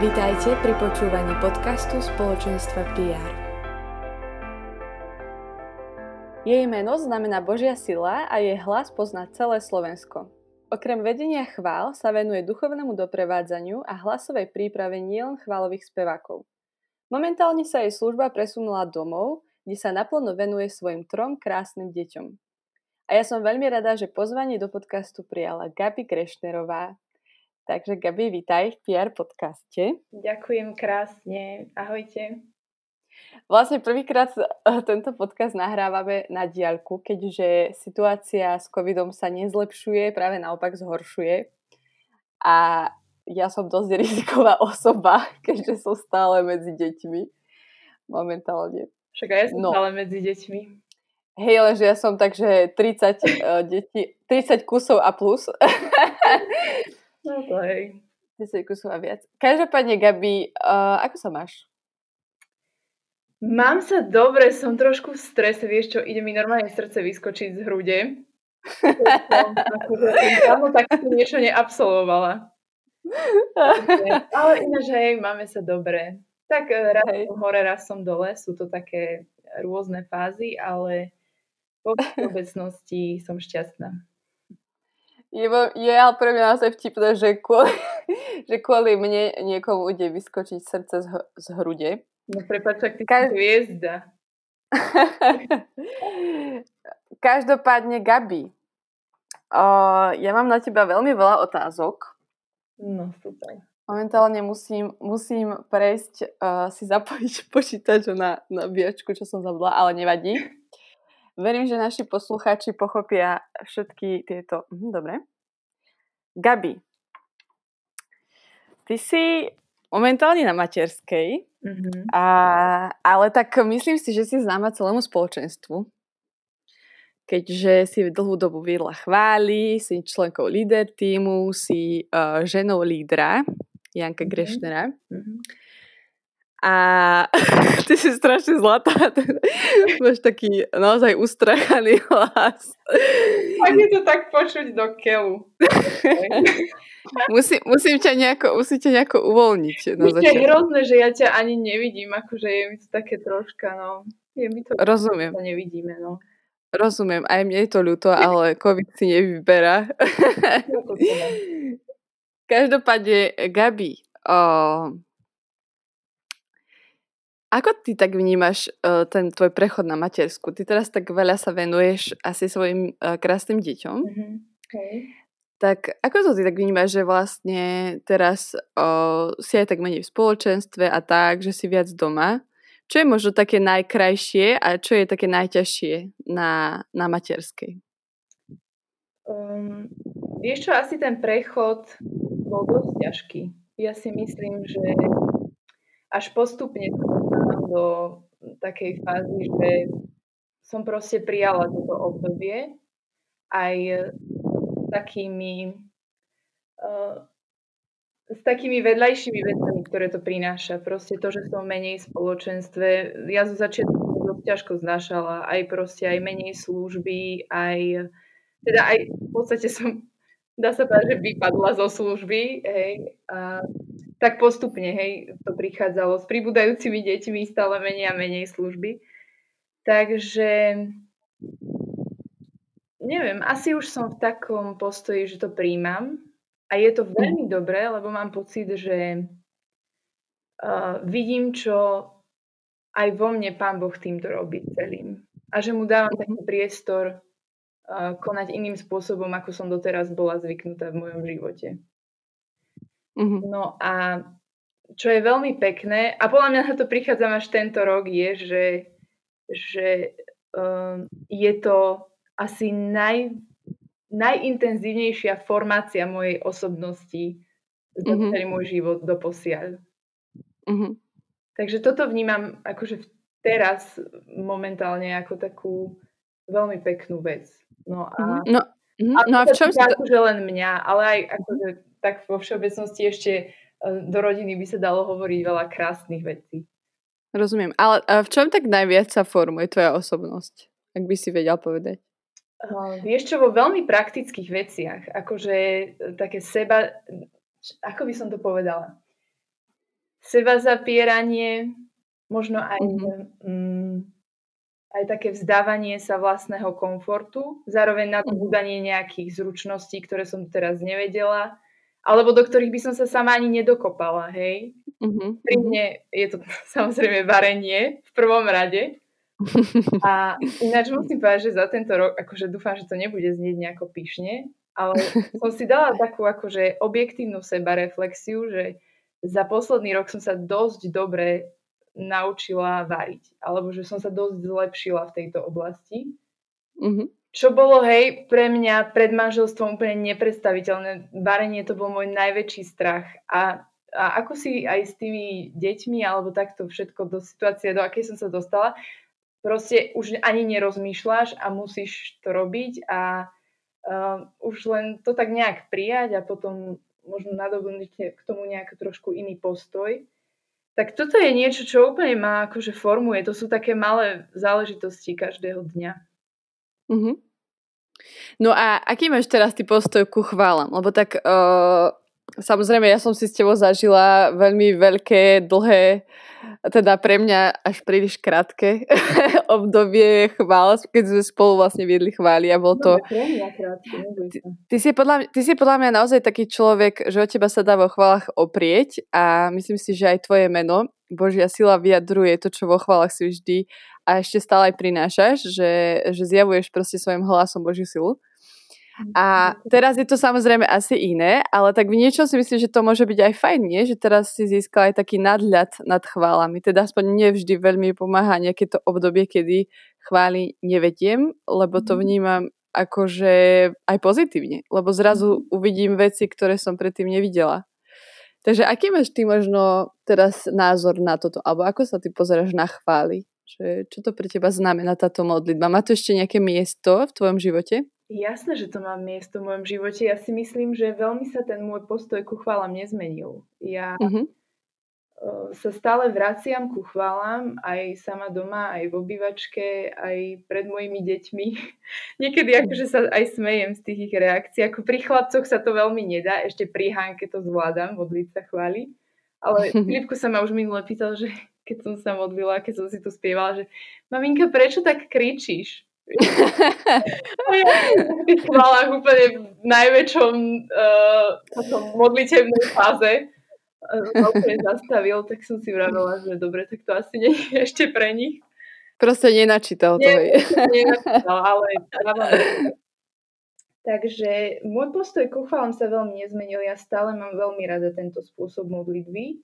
Vítajte pri počúvaní podcastu spoločenstva PR. Jej meno znamená Božia sila a jej hlas pozná celé Slovensko. Okrem vedenia chvál sa venuje duchovnému doprevádzaniu a hlasovej príprave nielen chválových spevákov. Momentálne sa jej služba presunula domov, kde sa naplno venuje svojim trom krásnym deťom. A ja som veľmi rada, že pozvanie do podcastu prijala Gabi Krešnerová, Takže Gabi, vítaj v PR podcaste. Ďakujem krásne. Ahojte. Vlastne prvýkrát eh, tento podcast nahrávame na diaľku, keďže situácia s covidom sa nezlepšuje, práve naopak zhoršuje. A ja som dosť riziková osoba, keďže som stále medzi deťmi momentálne. Však aj ja som no. stále medzi deťmi. Hej, lenže ja som takže 30 uh, eh, detí, 30 kusov a plus. No to hej. 10 kusov a viac. Každopádne, Gabi, uh, ako sa máš? Mám sa dobre, som trošku v strese, vieš čo, ide mi normálne srdce vyskočiť z hrude. som akože dávno takto niečo neabsolvovala. Ale ináč hej, máme sa dobre. Tak eh, raz hej. som hore, raz som dole, sú to také rôzne fázy, ale vo všeobecnosti som šťastná. Je, je ale pre mňa naozaj vtipné, že kvôli, že kvôli mne niekomu ide vyskočiť srdce z, z hrude. No prepáč, ak ty Kaž... hviezda. Každopádne, Gabi, uh, ja mám na teba veľmi veľa otázok. No, super. Momentálne musím, musím prejsť, uh, si zapojiť počítač na, na biačku, čo som zabudla, ale nevadí. Verím, že naši poslucháči pochopia všetky tieto... Mhm, dobre. Gabi, ty si momentálne na materskej, mm-hmm. a, ale tak myslím si, že si známa celému spoločenstvu. Keďže si dlhú dobu viedla chváli, si členkou líder týmu, si uh, ženou lídra Janka mm-hmm. Grešnera. Mm-hmm. A ty si strašne zlatá. Máš taký naozaj ustrachaný hlas. Tak je to tak počuť do keľu. Musím, musím, ťa nejako, musím ťa nejako uvoľniť. Na je hrozné, že ja ťa ani nevidím, akože je mi to také troška, no. Je mi to Rozumiem. To nevidíme, no. Rozumiem, aj mne je to ľúto, ale COVID si nevyberá. Každopádne, Gabi, oh, ako ty tak vnímaš uh, ten tvoj prechod na matersku? Ty teraz tak veľa sa venuješ asi svojim uh, krásnym deťom. Mm-hmm. Okay. Tak ako to ty tak vnímaš, že vlastne teraz uh, si aj tak menej v spoločenstve a tak, že si viac doma? Čo je možno také najkrajšie a čo je také najťažšie na, na materskej? Um, vieš čo, asi ten prechod bol dosť ťažký. Ja si myslím, že až postupne do takej fázy, že som proste prijala toto obdobie aj s takými uh, s takými vedľajšími vecami, ktoré to prináša. Proste to, že som menej v spoločenstve. Ja zo začiatku dosť ťažko znášala aj proste aj menej služby, aj teda aj v podstate som dá sa povedať, že vypadla zo služby, hej, a tak postupne, hej, to prichádzalo s pribúdajúcimi deťmi stále menej a menej služby. Takže neviem, asi už som v takom postoji, že to príjmam A je to veľmi dobré, lebo mám pocit, že uh, vidím, čo aj vo mne Pán Boh týmto robí celým. A že mu dávam taký priestor uh, konať iným spôsobom, ako som doteraz bola zvyknutá v mojom živote. Mm. No a čo je veľmi pekné, a podľa mňa na to prichádzam až tento rok, je, že, že um, je to asi naj, najintenzívnejšia formácia mojej osobnosti za mm-hmm. celý môj život do posiaľ. Mm-hmm. Takže toto vnímam akože teraz momentálne ako takú veľmi peknú vec. No a, mm-hmm. no, mm-hmm. a, no a v čom. Akože len mňa, ale aj akože tak vo všeobecnosti ešte e, do rodiny by sa dalo hovoriť veľa krásnych vecí. Rozumiem. Ale v čom tak najviac sa formuje tvoja osobnosť? Ak by si vedel povedať. Uh, vieš čo, vo veľmi praktických veciach, akože e, také seba, ako by som to povedala, seba zapieranie, možno aj, mm-hmm. um, aj také vzdávanie sa vlastného komfortu, zároveň nadbúdanie mhm. nejakých zručností, ktoré som teraz nevedela, alebo do ktorých by som sa sama ani nedokopala, hej. Mm-hmm. Pri mne je to samozrejme varenie v prvom rade, a ináč musím povedať, že za tento rok, akože dúfam, že to nebude znieť nejako pyšne, ale som si dala takú akože objektívnu sebareflexiu, že za posledný rok som sa dosť dobre naučila variť. Alebo že som sa dosť zlepšila v tejto oblasti. Mm-hmm. Čo bolo, hej, pre mňa pred manželstvom úplne nepredstaviteľné. Varenie to bol môj najväčší strach. A, a ako si aj s tými deťmi, alebo takto všetko do situácie, do akej som sa dostala, proste už ani nerozmýšľaš a musíš to robiť a uh, už len to tak nejak prijať a potom možno nadobudnete k tomu nejak trošku iný postoj. Tak toto je niečo, čo úplne ma akože formuje. To sú také malé záležitosti každého dňa. Mm-hmm. No a aký máš teraz ty postoj ku chválam? Lebo tak uh, samozrejme ja som si s tebou zažila veľmi veľké, dlhé teda pre mňa až príliš krátke obdobie chvál, keď sme spolu vlastne viedli chváli a bol to... Ty, ty, si podľa, ty si podľa mňa naozaj taký človek, že o teba sa dá vo chválach oprieť a myslím si, že aj tvoje meno, Božia sila vyjadruje to, čo vo chválach si vždy a ešte stále aj prinášaš, že, že zjavuješ proste svojim hlasom Božiu silu. A teraz je to samozrejme asi iné, ale tak v niečom si myslím, že to môže byť aj fajn, nie? že teraz si získal aj taký nadhľad nad chválami. Teda aspoň nevždy veľmi pomáha nejaké to obdobie, kedy chváli nevediem, lebo to mhm. vnímam akože aj pozitívne, lebo zrazu mhm. uvidím veci, ktoré som predtým nevidela. Takže aký máš ty možno teraz názor na toto? Alebo ako sa ty pozeráš na chvály? Že, čo to pre teba znamená táto modlitba? Má to ešte nejaké miesto v tvojom živote? Jasné, že to má miesto v mojom živote. Ja si myslím, že veľmi sa ten môj postoj ku chválam nezmenil. Ja uh-huh. sa stále vraciam ku chválam aj sama doma, aj v obývačke, aj pred mojimi deťmi. Niekedy akože sa aj smejem z tých ich reakcií. Ako pri chlapcoch sa to veľmi nedá, ešte pri Hánke to zvládam, modliť sa chváli. Ale Filipku sa ma už minule pýtal, že keď som sa modlila, keď som si tu spievala, že maminka, prečo tak kričíš? V chválach úplne v najväčšom uh, modlitevnej fáze uh, úplne zastavil, tak som si vravela, že dobre, tak to asi nie je ešte pre nich. Proste nenačítal to. Nie, nenačítal, ale Takže môj postoj ku chválam sa veľmi nezmenil. Ja stále mám veľmi rada tento spôsob modlitby.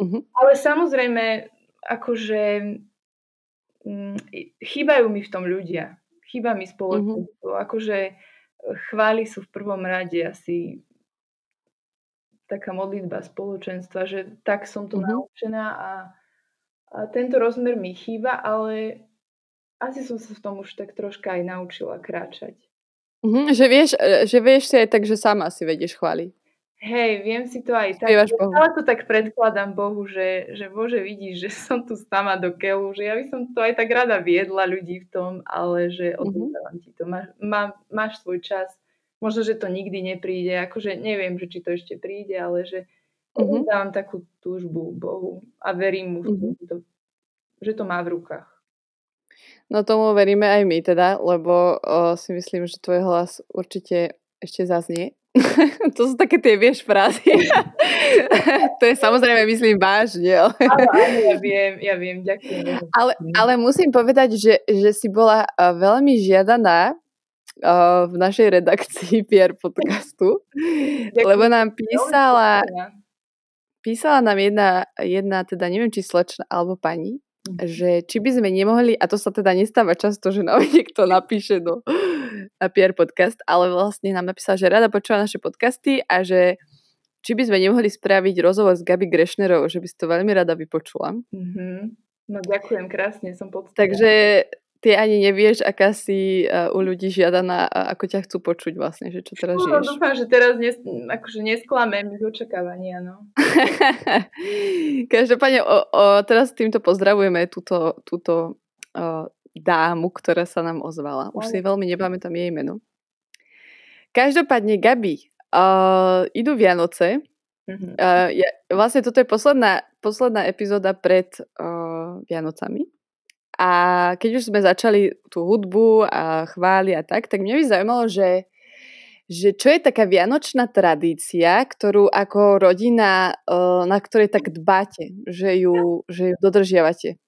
Uh-huh. Ale samozrejme, akože chýbajú mi v tom ľudia. Chýba mi spoločenstvo. Mm-hmm. Akože e, chváli sú v prvom rade asi taká modlitba spoločenstva, že tak som to mm-hmm. naučená a, a tento rozmer mi chýba, ale asi som sa v tom už tak troška aj naučila kráčať. Mm-hmm, že, vieš, e, že vieš si aj tak, že sama si vedieš chváliť. Hej, viem si to aj tak. Ale to tak predkladám Bohu, že, že Bože vidíš, že som tu sama do keľu, že ja by som to aj tak rada viedla ľudí v tom, ale že mhm. odovzdávam mm-hmm. ti to. Má, má, máš svoj čas. Možno, že to nikdy nepríde. Akože neviem, že či to ešte príde, ale že mm-hmm. dávam takú túžbu Bohu a verím mu, mm-hmm. že, to, že to má v rukách. No tomu veríme aj my teda, lebo o, si myslím, že tvoj hlas určite ešte zaznie to sú také tie, vieš, frázy. to je samozrejme, myslím, vážne. Ale... Áno, áno, ja viem, ja viem, ďakujem. Ale, ale musím povedať, že, že si bola veľmi žiadaná v našej redakcii PR podcastu, ďakujem. lebo nám písala, písala nám jedna, jedna, teda neviem, či slečna alebo pani. Že či by sme nemohli, a to sa teda nestáva často, že nám niekto napíše do na PR podcast, ale vlastne nám napísala, že rada počúva naše podcasty a že či by sme nemohli spraviť rozhovor s Gabi Grešnerovou, že by si to veľmi rada vypočula. Mm-hmm. No ďakujem krásne, som poctená. Takže ty ani nevieš, aká si uh, u ľudí žiadaná a ako ťa chcú počuť vlastne, že čo teraz no, žiješ. Dúfam, že teraz nes, akože nesklamem ich očakávania, no. Každopádne, o, o, teraz týmto pozdravujeme túto, túto o, dámu, ktorá sa nám ozvala. Už si veľmi nepamätám jej meno. Každopádne, Gabi, uh, idú Vianoce. Mm-hmm. Uh, ja, vlastne toto je posledná, posledná epizóda pred uh, Vianocami. A keď už sme začali tú hudbu a chváli a tak, tak mňa by zaujímalo, že, že čo je taká vianočná tradícia, ktorú ako rodina, na ktorej tak dbáte, že ju, že ju dodržiavate?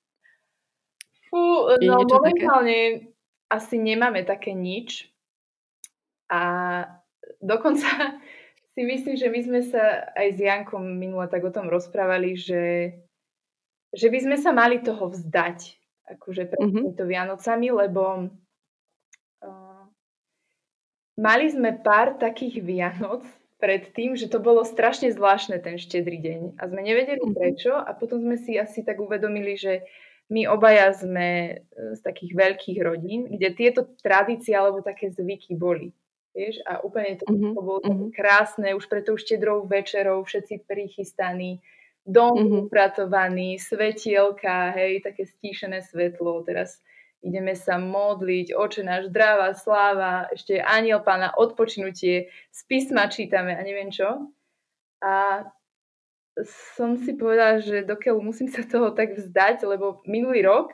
Fú, no momentálne také? asi nemáme také nič. A dokonca si myslím, že my sme sa aj s Jankom minule tak o tom rozprávali, že, že by sme sa mali toho vzdať akože pred mm-hmm. týmito Vianocami, lebo uh, mali sme pár takých Vianoc pred tým, že to bolo strašne zvláštne ten štedrý deň a sme nevedeli mm-hmm. prečo a potom sme si asi tak uvedomili, že my obaja sme e, z takých veľkých rodín, kde tieto tradície alebo také zvyky boli. Vieš? A úplne to, mm-hmm. to bolo mm-hmm. krásne, už pre tou štedrou večerou, všetci prichystaní, dom mm-hmm. upratovaný, svetielka, hej, také stíšené svetlo, teraz ideme sa modliť, oče náš, zdravá, sláva, ešte aniel pána, odpočinutie, z písma čítame a neviem čo. A som si povedala, že dokiaľ musím sa toho tak vzdať, lebo minulý rok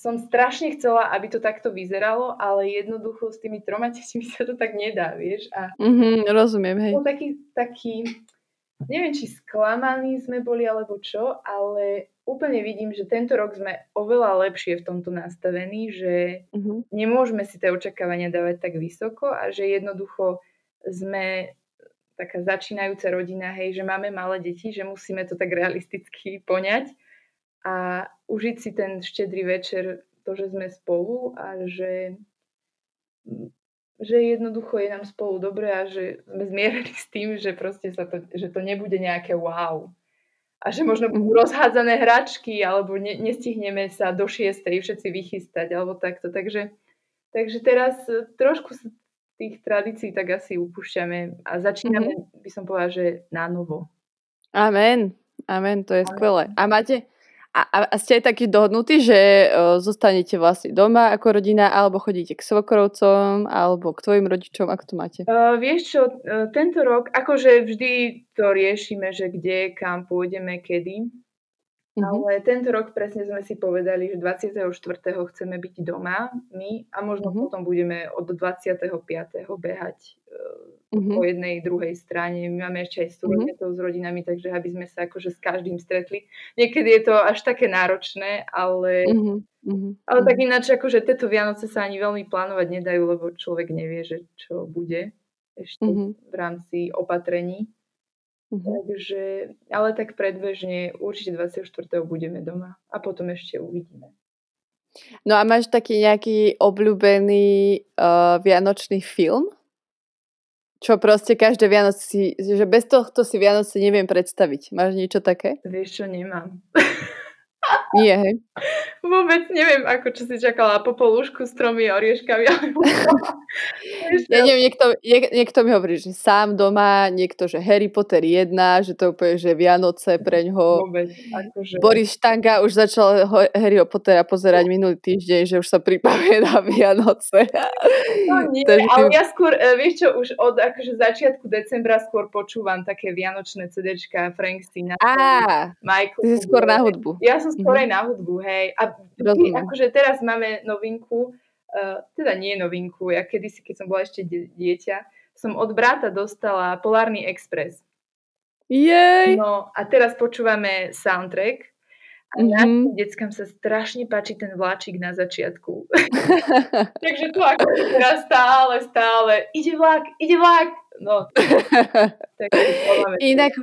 som strašne chcela, aby to takto vyzeralo, ale jednoducho s tými troma deťmi sa to tak nedá, vieš. A mm-hmm, rozumiem, hej. Bol taký, taký, neviem, či sklamaní sme boli, alebo čo, ale úplne vidím, že tento rok sme oveľa lepšie v tomto nastavení, že mm-hmm. nemôžeme si tie očakávania dávať tak vysoko a že jednoducho sme taká začínajúca rodina, hej, že máme malé deti, že musíme to tak realisticky poňať a užiť si ten štedrý večer, to, že sme spolu a že, že jednoducho je nám spolu dobre a že sme zmierili s tým, že proste sa to, že to nebude nejaké wow. A že možno budú mhm. rozhádzané hračky, alebo ne, nestihneme sa do šiestej všetci vychystať, alebo takto. Takže, takže teraz trošku sa tých tradícií tak asi upúšťame a začíname, mm-hmm. by som povedala, že na novo. Amen. Amen, to je Amen. skvelé. A máte, a, a ste aj takí dohodnutí, že uh, zostanete vlastne doma ako rodina, alebo chodíte k svokrovcom, alebo k tvojim rodičom, ako to máte? Uh, vieš čo, uh, tento rok, akože vždy to riešime, že kde, kam pôjdeme, kedy. Mm-hmm. Ale tento rok presne sme si povedali, že 24. chceme byť doma my a možno mm-hmm. potom budeme od 25. behať mm-hmm. po jednej, druhej strane. My máme ešte aj súrodenecov mm-hmm. s rodinami, takže aby sme sa akože s každým stretli. Niekedy je to až také náročné, ale, mm-hmm. ale tak mhm. ináč akože tieto Vianoce sa ani veľmi plánovať nedajú, lebo človek nevie, že čo bude ešte v rámci opatrení. Takže, ale tak predbežne určite 24. budeme doma a potom ešte uvidíme. No a máš taký nejaký obľúbený uh, vianočný film? Čo proste každé Vianoce si, že bez tohto si Vianoce neviem predstaviť. Máš niečo také? Vieš čo, nemám. Nie, hej. Vôbec neviem, ako čo si čakala, popolúšku s tromi orieškami. ja neviem, niekto, niek- niekto mi hovorí, že sám doma, niekto, že Harry Potter 1, že to úplne, že Vianoce pre ňoho. Vôbec, akože... Boris Štanga už začal Harry Pottera pozerať minulý týždeň, že už sa pripravuje na Vianoce. No nie, Takže ale ja skôr, e, vieš čo, už od akože začiatku decembra skôr počúvam také vianočné CDčka Frank Sinatra, Michael. Ty si skôr na hudbu. Ja som skôr skôr aj na hudbu, hej. A my, akože teraz máme novinku, uh, teda nie novinku, ja kedysi, keď som bola ešte dieťa, som od brata dostala Polárny Express. Jej! No a teraz počúvame soundtrack a mm-hmm. deckám sa strašne páči ten vláčik na začiatku. Takže tu ako teraz stále, stále, ide vlak, ide vlak. No, tak, Inak,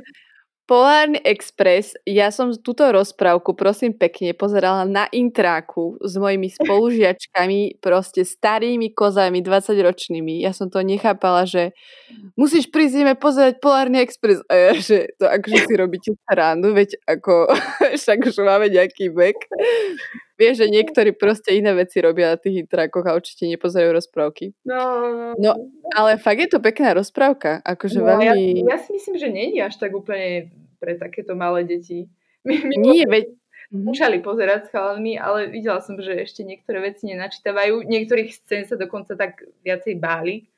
Polárny Express, ja som túto rozprávku, prosím pekne, pozerala na intráku s mojimi spolužiačkami, proste starými kozami, 20-ročnými. Ja som to nechápala, že musíš prísť, ideme pozerať Polárny Express. A ja, že to akože si robíte srandu, veď ako však už máme nejaký vek. Vieš, že niektorí proste iné veci robia na tých intrákoch a určite nepozerajú rozprávky. No, no, no, ale fakt je to pekná rozprávka. Akože no, veľmi... Ja, ja si myslím, že je až tak úplne pre takéto malé deti. Nie, veď... Museli pozerať s chalami, ale videla som, že ešte niektoré veci nenačítavajú. Niektorých scén sa dokonca tak viacej báli.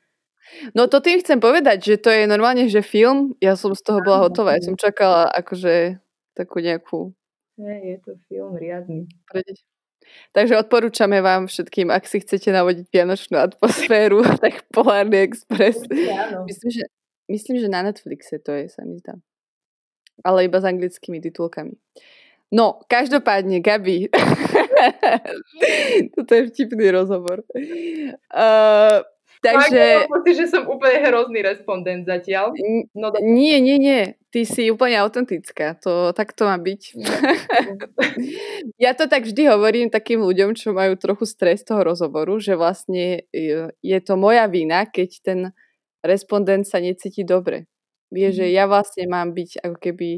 No to tým chcem povedať, že to je normálne, že film, ja som z toho bola hotová, ja som čakala akože takú nejakú... Je to film riadny. Takže odporúčame vám všetkým, ak si chcete navodiť vianočnú atmosféru, tak Polárny Express. Myslím, že, myslím, že na Netflixe to je, sa mi zdá ale iba s anglickými titulkami. No, každopádne, Gabi. Toto je vtipný rozhovor. Uh, takže... Mám pocit, že som úplne hrozný respondent zatiaľ. No, do... Nie, nie, nie. Ty si úplne autentická. To, tak to má byť. ja to tak vždy hovorím takým ľuďom, čo majú trochu stres toho rozhovoru, že vlastne je to moja vina, keď ten respondent sa necíti dobre. Vie, že mhm. ja vlastne mám byť ako keby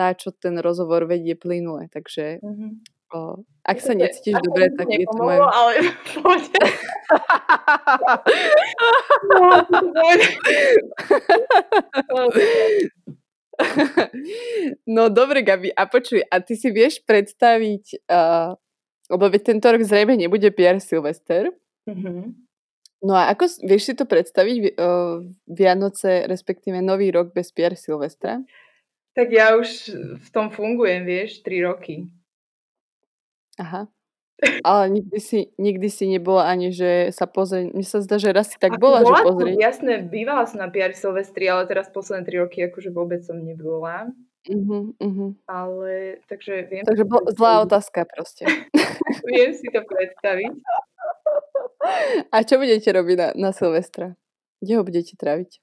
tá, čo ten rozhovor vedie plynule. Takže mm-hmm. O, ak sa necítiš dobre, tak je to moje... ale no dobre, Gabi, a počuj, a ty si vieš predstaviť, uh, lebo tento rok zrejme nebude Pierre Silvester, mm-hmm. No a ako vieš si to predstaviť, uh, Vianoce, respektíve Nový rok bez Pierre Silvestra? Tak ja už v tom fungujem, vieš, 3 roky. Aha. Ale nikdy si, nikdy si nebola ani, že sa pozrie. Mne sa zdá, že raz si tak bola, bola že pozrieť. Jasné, bývala som na Pierre Silvestri, ale teraz posledné 3 roky akože vôbec som nebola. Uh-huh, uh-huh. Ale, takže viem... Takže bol, zlá otázka proste. viem si to predstaviť. A čo budete robiť na, na Silvestra? Kde ho budete tráviť?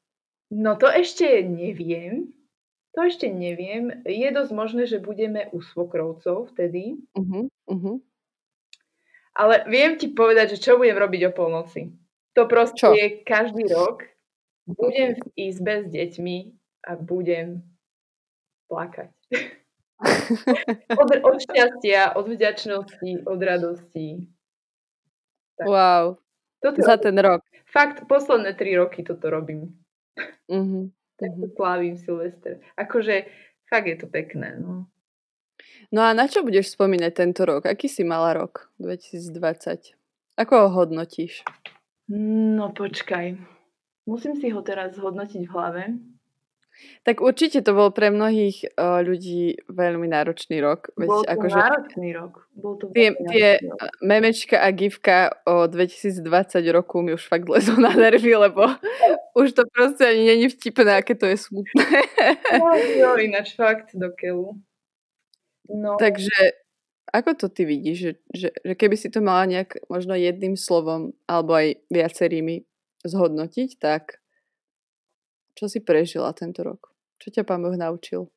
No to ešte neviem. To ešte neviem. Je dosť možné, že budeme u svokrovcov vtedy. Uh-huh, uh-huh. Ale viem ti povedať, že čo budem robiť o polnoci. To proste čo? je každý rok. Budem v izbe s deťmi a budem plakať. od, od šťastia, od vďačnosti, od radosti. Tak. Wow. Toto Za ten rok. Fakt, posledné tri roky toto robím. Uh-huh. Tak to slávim Silvester. Akože, fakt je to pekné. No. no a na čo budeš spomínať tento rok? Aký si mala rok 2020? Ako ho hodnotíš? No počkaj. Musím si ho teraz zhodnotiť v hlave. Tak určite to bol pre mnohých uh, ľudí veľmi náročný rok. Veď bol to akože, náročný rok. Bol to tie, tie rok. memečka a gifka o 2020 roku mi už fakt lezú na nervy, lebo už to proste ani není vtipné, aké to je smutné. no, jo, ináč fakt do keľu. No. Takže ako to ty vidíš, že, že, že keby si to mala nejak možno jedným slovom alebo aj viacerými zhodnotiť, tak čo si prežila tento rok? Čo ťa pán Boh naučil?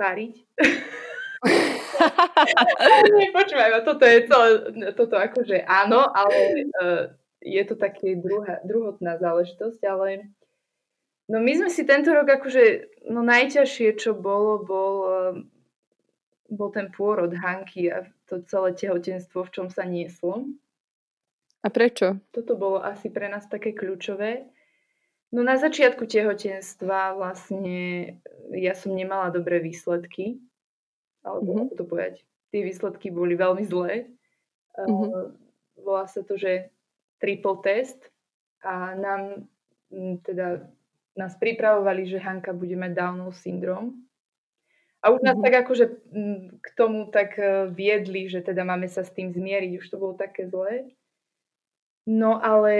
Váriť. Počúvaj, toto je to, toto akože áno, ale uh, je to také druhá, druhotná záležitosť, ale no my sme si tento rok akože, no najťažšie, čo bolo, bol, uh, bol ten pôrod Hanky a to celé tehotenstvo, v čom sa nieslo. A prečo? Toto bolo asi pre nás také kľúčové. No na začiatku tehotenstva vlastne ja som nemala dobré výsledky, alebo mm-hmm. ako to povedať, tie výsledky boli veľmi zlé. Mm-hmm. Uh, volá sa to, že triple test a nám teda nás pripravovali, že Hanka bude mať Downov syndrom. A už nás mm-hmm. tak akože k tomu tak e, viedli, že teda máme sa s tým zmieriť, už to bolo také zlé. No ale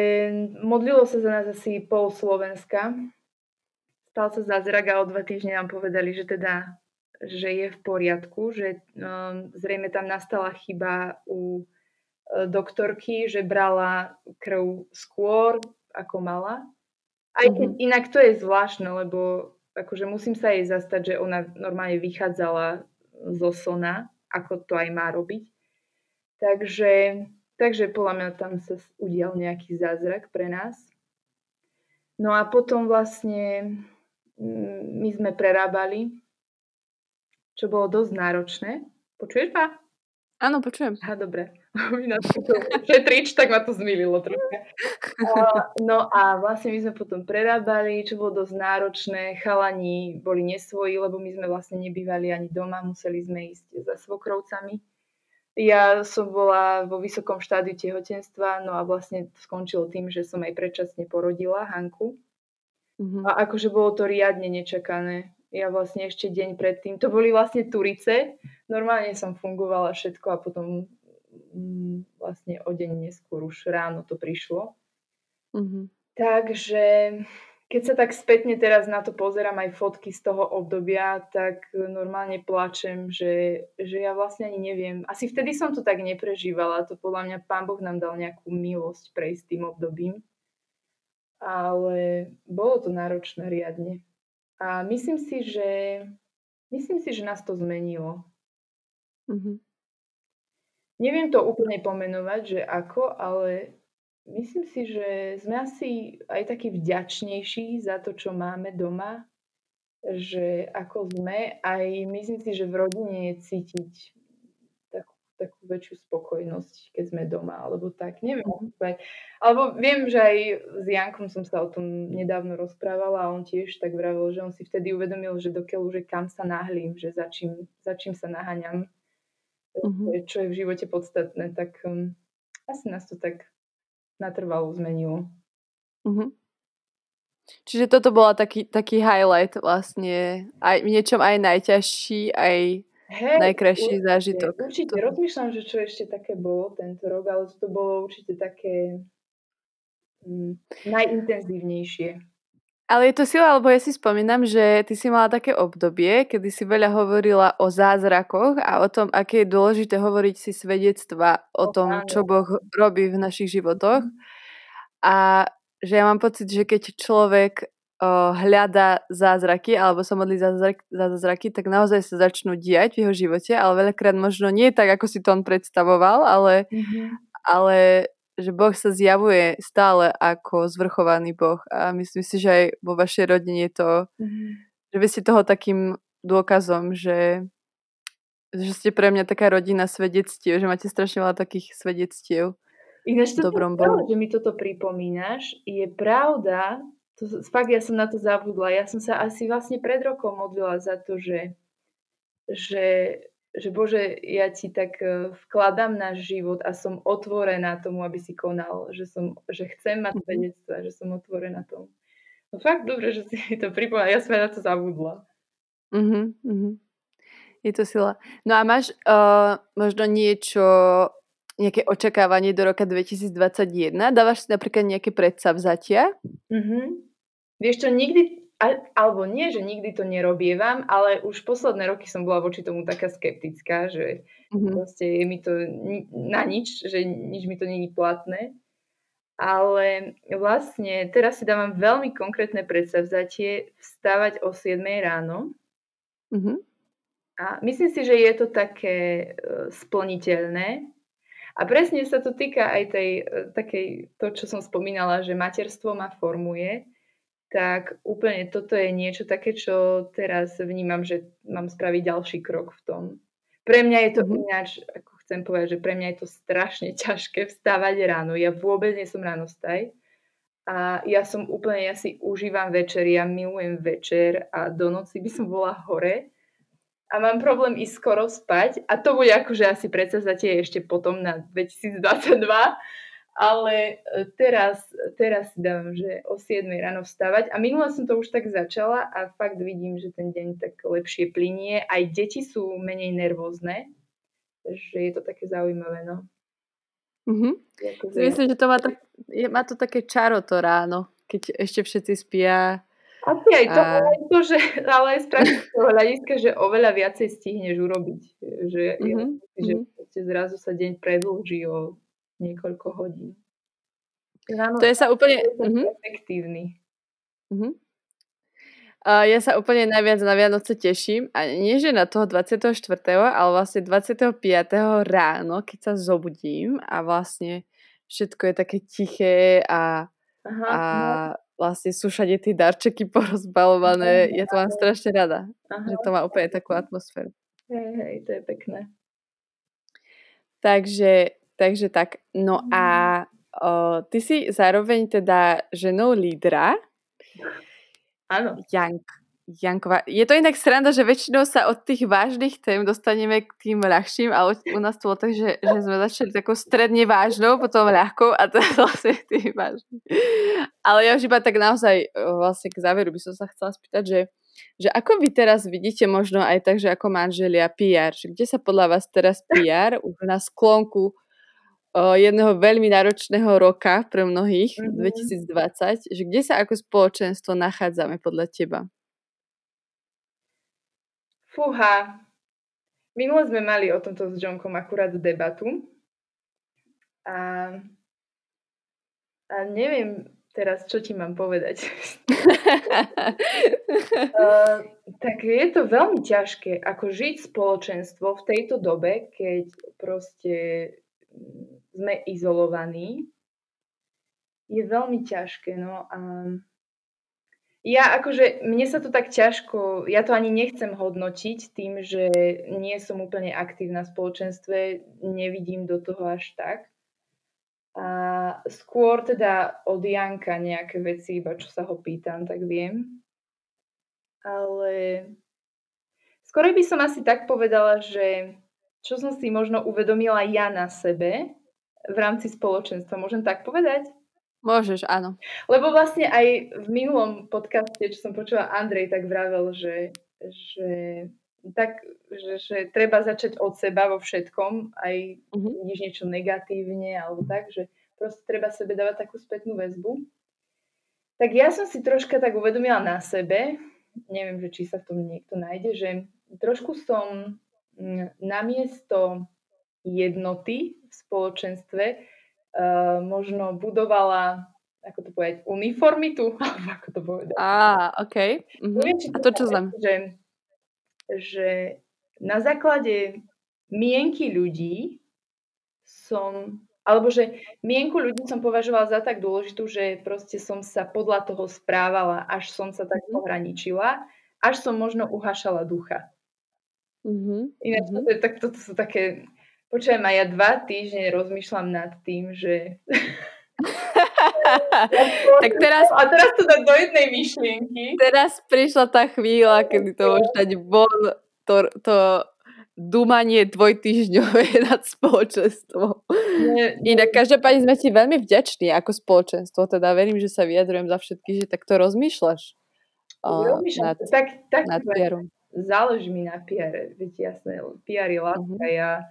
modlilo sa za nás asi pol Slovenska. Stal sa zázrak a o dva týždne nám povedali, že teda že je v poriadku, že um, zrejme tam nastala chyba u uh, doktorky, že brala krv skôr, ako mala. Aj keď mm-hmm. inak to je zvláštne, lebo akože musím sa jej zastať, že ona normálne vychádzala zo sona, ako to aj má robiť. Takže, takže podľa mňa tam sa udial nejaký zázrak pre nás. No a potom vlastne mm, my sme prerábali čo bolo dosť náročné. Počuješ ma? Áno, počujem. Aha, dobre. Šetrič, tak ma to zmililo trochu. No a vlastne my sme potom prerábali, čo bolo dosť náročné. Chalani boli nesvoji, lebo my sme vlastne nebývali ani doma, museli sme ísť za svokrovcami. Ja som bola vo vysokom štádiu tehotenstva, no a vlastne skončilo tým, že som aj predčasne porodila Hanku. Mm-hmm. A akože bolo to riadne nečakané ja vlastne ešte deň predtým, to boli vlastne Turice, normálne som fungovala všetko a potom mm, vlastne o deň neskôr už ráno to prišlo. Mm-hmm. Takže keď sa tak spätne teraz na to pozerám aj fotky z toho obdobia, tak normálne plačem, že, že ja vlastne ani neviem. Asi vtedy som to tak neprežívala. To podľa mňa Pán Boh nám dal nejakú milosť prejsť tým obdobím. Ale bolo to náročné riadne. A myslím si, že, myslím si, že nás to zmenilo. Mm-hmm. Neviem to úplne pomenovať, že ako, ale myslím si, že sme asi aj takí vďačnejší za to, čo máme doma, že ako sme, aj myslím si, že v rodine je cítiť takú väčšiu spokojnosť, keď sme doma, alebo tak, neviem mm. Alebo viem, že aj s Jankom som sa o tom nedávno rozprávala a on tiež tak vravil, že on si vtedy uvedomil, že dokiaľ že kam sa nahlím, že za čím, za čím sa naháňam, mm-hmm. čo je v živote podstatné, tak um, asi nás to tak natrvalo zmenilo. Mm-hmm. Čiže toto bola taký, taký highlight vlastne, aj v niečom aj najťažší, aj Hej, najkrajší určite, zážitok. Určite, to... rozmýšľam, že čo ešte také bolo tento rok, ale to bolo určite také mm, najintenzívnejšie. Ale je to sila, lebo ja si spomínam, že ty si mala také obdobie, kedy si veľa hovorila o zázrakoch a o tom, aké je dôležité hovoriť si svedectva o tom, čo Boh robí v našich životoch. Mhm. A že ja mám pocit, že keď človek uh, hľada zázraky alebo sa modlí za, zázrak, za zázraky, tak naozaj sa začnú diať v jeho živote, ale veľakrát možno nie tak, ako si to on predstavoval, ale, mm-hmm. ale že Boh sa zjavuje stále ako zvrchovaný Boh a myslím si, že aj vo vašej rodine je to, mm-hmm. že vy ste toho takým dôkazom, že, že ste pre mňa taká rodina svedectiev, že máte strašne veľa takých svedectiev. Ináč to dobrom Bohu. že mi toto pripomínaš, je pravda, to, fakt ja som na to zabudla. Ja som sa asi vlastne pred rokom modlila za to, že, že, že Bože, ja ti tak e, vkladám náš život a som otvorená tomu, aby si konal. Že, som, že chcem mať mhm. svedectva, že som otvorená tomu. No fakt dobre, že si to pripomínala. Ja som na to zabudla. Uh-huh, uh-huh. Je to sila. No a máš uh, možno niečo, nejaké očakávanie do roka 2021? Dávaš si napríklad nejaké predsavzatia? Uh-huh. Vieš čo, nikdy, alebo nie, že nikdy to nerobievam, ale už posledné roky som bola voči tomu taká skeptická, že mm-hmm. proste je mi to na nič, že nič mi to není platné. Ale vlastne teraz si dávam veľmi konkrétne predsavzatie vstávať o 7 ráno. Mm-hmm. A myslím si, že je to také uh, splniteľné. A presne sa to týka aj tej, uh, takej, to, čo som spomínala, že materstvo ma formuje tak úplne toto je niečo také, čo teraz vnímam, že mám spraviť ďalší krok v tom. Pre mňa je to mm-hmm. ináč, ako chcem povedať, že pre mňa je to strašne ťažké vstávať ráno. Ja vôbec nie som ráno staj. A ja som úplne, ja si užívam večer, ja milujem večer a do noci by som bola hore. A mám problém ísť skoro spať a to bude akože asi predsazatie ešte potom na 2022 ale e, teraz, teraz si dávam, že o 7 ráno vstávať a minule som to už tak začala a fakt vidím, že ten deň tak lepšie plinie. Aj deti sú menej nervózne, že je to také zaujímavé, no. Mm-hmm. Myslím, že to má, tak, je, má to také čaro to ráno, keď ešte všetci spia. Asi aj to, a... ale, to že, ale aj z praktického hľadiska, že oveľa viacej stihneš urobiť. Že, mm-hmm. ja, že mm-hmm. zrazu sa deň predlží o niekoľko hodín. Ráno, to je sa úplne... Efektívny. Mm-hmm. Uh, ja sa úplne najviac na Vianoce teším. A nie, že na toho 24., ale vlastne 25. ráno, keď sa zobudím a vlastne všetko je také tiché a, Aha, a vlastne sú všade tie darčeky porozbalované. Aha, ja to mám strašne rada, Aha. že to má úplne takú atmosféru. Hej, hej, to je pekné. Takže, takže tak. No a o, ty si zároveň teda ženou lídra. Áno. Jank, Janková. Je to inak sranda, že väčšinou sa od tých vážnych tém dostaneme k tým ľahším, ale u nás to bolo tak, že, že sme začali takou stredne vážnou, potom ľahkou a teraz vlastne tým vážnym. Ale ja už iba tak naozaj vlastne k záveru by som sa chcela spýtať, že, že ako vy teraz vidíte možno aj tak, že ako manželia PR, že kde sa podľa vás teraz PR už na sklonku jedného veľmi náročného roka pre mnohých, mm-hmm. 2020, že kde sa ako spoločenstvo nachádzame podľa teba? Fúha, minule sme mali o tomto s Johnkom akurát debatu a, a neviem teraz, čo ti mám povedať. uh, tak je to veľmi ťažké, ako žiť spoločenstvo v tejto dobe, keď proste sme izolovaní, je veľmi ťažké. No a ja akože, mne sa to tak ťažko, ja to ani nechcem hodnotiť tým, že nie som úplne aktívna v spoločenstve, nevidím do toho až tak. A skôr teda od Janka nejaké veci, iba čo sa ho pýtam, tak viem. Ale skôr by som asi tak povedala, že čo som si možno uvedomila ja na sebe, v rámci spoločenstva. Môžem tak povedať? Môžeš, áno. Lebo vlastne aj v minulom podcaste, čo som počula, Andrej tak vravel, že, že, tak, že, že treba začať od seba vo všetkom, aj uh-huh. vidíš niečo negatívne alebo tak, že proste treba sebe dávať takú spätnú väzbu. Tak ja som si troška tak uvedomila na sebe, neviem, že či sa v tom niekto nájde, že trošku som mm, namiesto jednoty v spoločenstve uh, možno budovala ako to povedať, uniformitu, alebo ako to povedať. Á, OK. Uh-huh. Neviem, A to čo znamená? Že, že na základe mienky ľudí som, alebo že mienku ľudí som považovala za tak dôležitú, že proste som sa podľa toho správala, až som sa tak uh-huh. ohraničila, až som možno uhašala ducha. Uh-huh. Ináč uh-huh. To, tak, toto sú také Počujem, aj ja dva týždne rozmýšľam nad tým, že... tak teraz... A teraz to dať do jednej myšlienky. Teraz prišla tá chvíľa, kedy to môžeš dať von, to, to dúmanie dvojtýždňové nad spoločenstvom. Inak každopádne sme ti veľmi vďační ako spoločenstvo, teda verím, že sa vyjadrujem za všetky, že takto rozmýšľaš. Uh, nad, tak, tak nad Záleží mi na PR, veď jasné, PR je látka, uh-huh. ja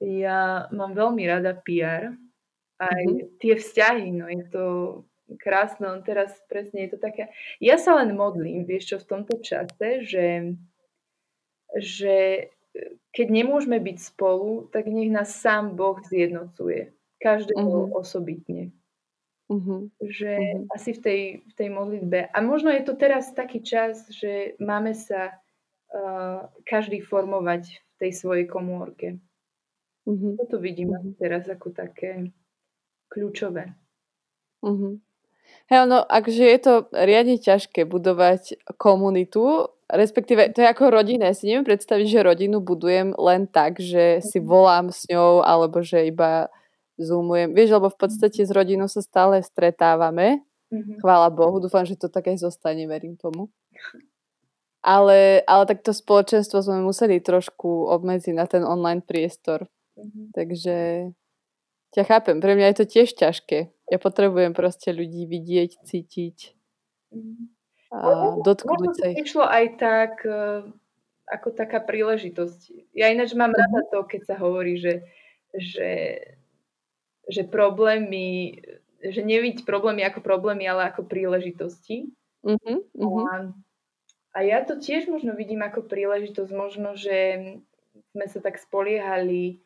ja mám veľmi rada PR. Aj mm-hmm. tie vzťahy, no je to krásne, on teraz presne je to také... Ja sa len modlím, vieš čo, v tomto čase, že, že keď nemôžeme byť spolu, tak nech nás sám Boh zjednocuje. Každého mm-hmm. osobitne. Mm-hmm. Že mm-hmm. asi v tej, v tej modlitbe. A možno je to teraz taký čas, že máme sa uh, každý formovať v tej svojej komórke. Mm-hmm. Toto vidím mm-hmm. teraz ako také kľúčové. Mm-hmm. Hej, no, akže je to riadne ťažké budovať komunitu, respektíve to je ako rodina. Ja si neviem predstaviť, že rodinu budujem len tak, že si mhm. volám s ňou, alebo že iba zoomujem. Vieš, lebo v podstate s rodinou sa stále stretávame. Mm-hmm. Chvála Bohu, dúfam, že to tak aj zostane, verím tomu. Ale, ale takto spoločenstvo sme museli trošku obmedziť na ten online priestor. Mm-hmm. Takže ťa chápem. Pre mňa je to tiež ťažké. Ja potrebujem proste ľudí vidieť, cítiť mm-hmm. a dotknúť sa ich. Išlo aj tak, e, ako taká príležitosť. Ja ináč mám mm-hmm. rada to, keď sa hovorí, že, že že problémy, že neviť problémy ako problémy, ale ako príležitosti. Uh-huh. A, a ja to tiež možno vidím ako príležitosť, možno, že sme sa tak spoliehali,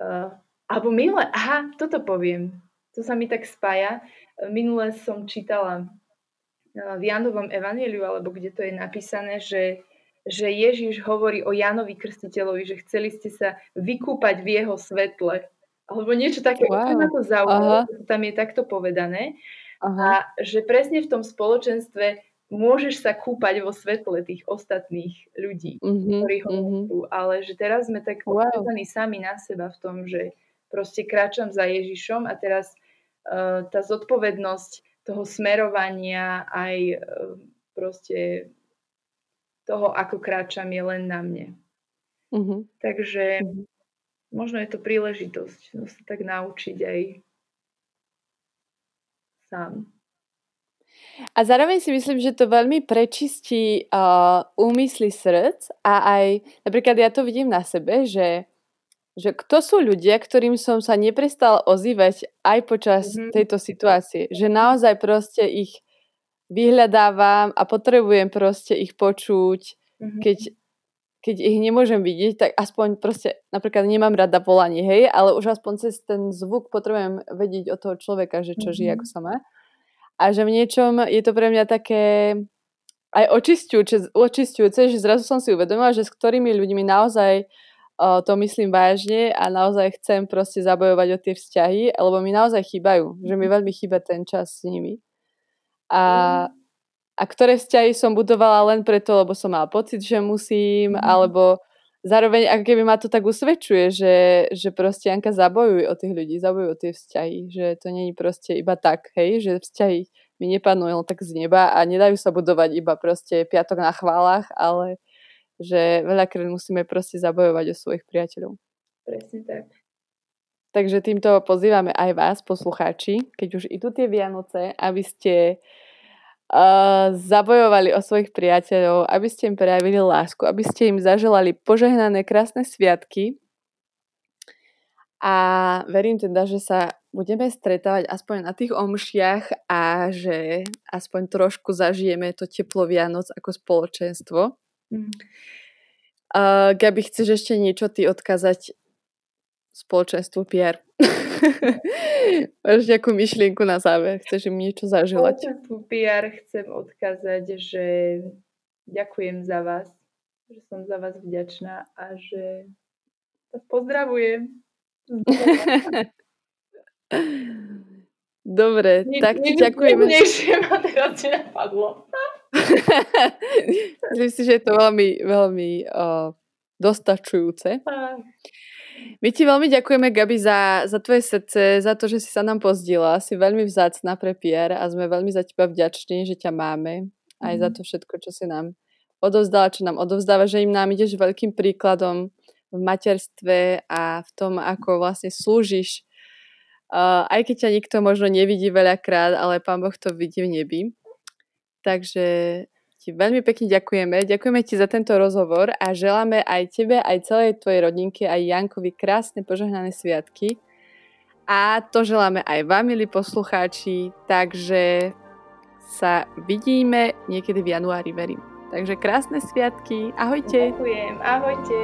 uh, alebo minule, aha, toto poviem, to sa mi tak spája. Minule som čítala uh, v Janovom evaníliu, alebo kde to je napísané, že že Ježiš hovorí o Janovi Krstiteľovi, že chceli ste sa vykúpať v jeho svetle. Alebo niečo také, wow. ma to zaujímavé, tam je takto povedané. Aha. A že presne v tom spoločenstve môžeš sa kúpať vo svetle tých ostatných ľudí, mm-hmm, ktorí ho mm-hmm. ale že teraz sme tak wow. sami na seba v tom, že proste kráčam za Ježišom a teraz uh, tá zodpovednosť toho smerovania aj uh, proste toho, ako kráčam, je len na mne. Uh-huh. Takže uh-huh. možno je to príležitosť no, sa tak naučiť aj sám. A zároveň si myslím, že to veľmi prečistí uh, úmysly srdc a aj, napríklad ja to vidím na sebe, že, že kto sú ľudia, ktorým som sa neprestal ozývať aj počas mm-hmm. tejto situácie. Že naozaj proste ich vyhľadávam a potrebujem proste ich počuť, mm-hmm. keď, keď ich nemôžem vidieť, tak aspoň proste, napríklad nemám rada volanie, hej, ale už aspoň cez ten zvuk potrebujem vedieť od toho človeka, že čo mm-hmm. žije, ako sa má. A že v niečom je to pre mňa také aj očistujúce, očistujúce že zrazu som si uvedomila, že s ktorými ľuďmi naozaj uh, to myslím vážne a naozaj chcem proste zabojovať o tie vzťahy, lebo mi naozaj chýbajú, že mi mhm. veľmi chýba ten čas s nimi a, a ktoré vzťahy som budovala len preto, lebo som mala pocit, že musím, mm. alebo zároveň ako keby ma to tak usvedčuje, že, že proste Janka zabojuj o tých ľudí, zabojuj o tie vzťahy, že to není proste iba tak, hej, že vzťahy mi nepadnú len tak z neba a nedajú sa budovať iba proste piatok na chválach, ale že veľakrát musíme proste zabojovať o svojich priateľov. Presne tak. Takže týmto pozývame aj vás, poslucháči, keď už idú tie Vianoce, aby ste uh, zabojovali o svojich priateľov, aby ste im prejavili lásku, aby ste im zaželali požehnané, krásne sviatky. A verím teda, že sa budeme stretávať aspoň na tých omšiach a že aspoň trošku zažijeme to teplo Vianoc ako spoločenstvo. Mm. Uh, Gabi, chceš ešte niečo ty odkázať spoločenstvu PR. Máš nejakú myšlienku na záver? Chceš im niečo zaželať? Spoločenstvu PR chcem odkázať, že ďakujem za vás, že som za vás vďačná a že vás pozdravujem. Dobre, ni, tak ti ďakujeme. ma teraz nenapadlo. Myslím si, že je to veľmi, veľmi uh, dostačujúce. My ti veľmi ďakujeme, Gabi, za, za tvoje srdce, za to, že si sa nám pozdila. Si veľmi vzácná pre Pierre a sme veľmi za teba vďační, že ťa máme. Aj mm. za mhm. to všetko, čo si nám odovzdala, čo nám odovzdáva, že im nám ideš veľkým príkladom v materstve a v tom, ako vlastne slúžiš. Uh, aj keď ťa nikto možno nevidí veľakrát, ale Pán Boh to vidí v nebi. Takže ti veľmi pekne ďakujeme. Ďakujeme ti za tento rozhovor a želáme aj tebe, aj celej tvojej rodinke, aj Jankovi krásne požehnané sviatky. A to želáme aj vám, milí poslucháči, takže sa vidíme niekedy v januári, verím. Takže krásne sviatky. Ahojte. Ďakujem. Ahojte.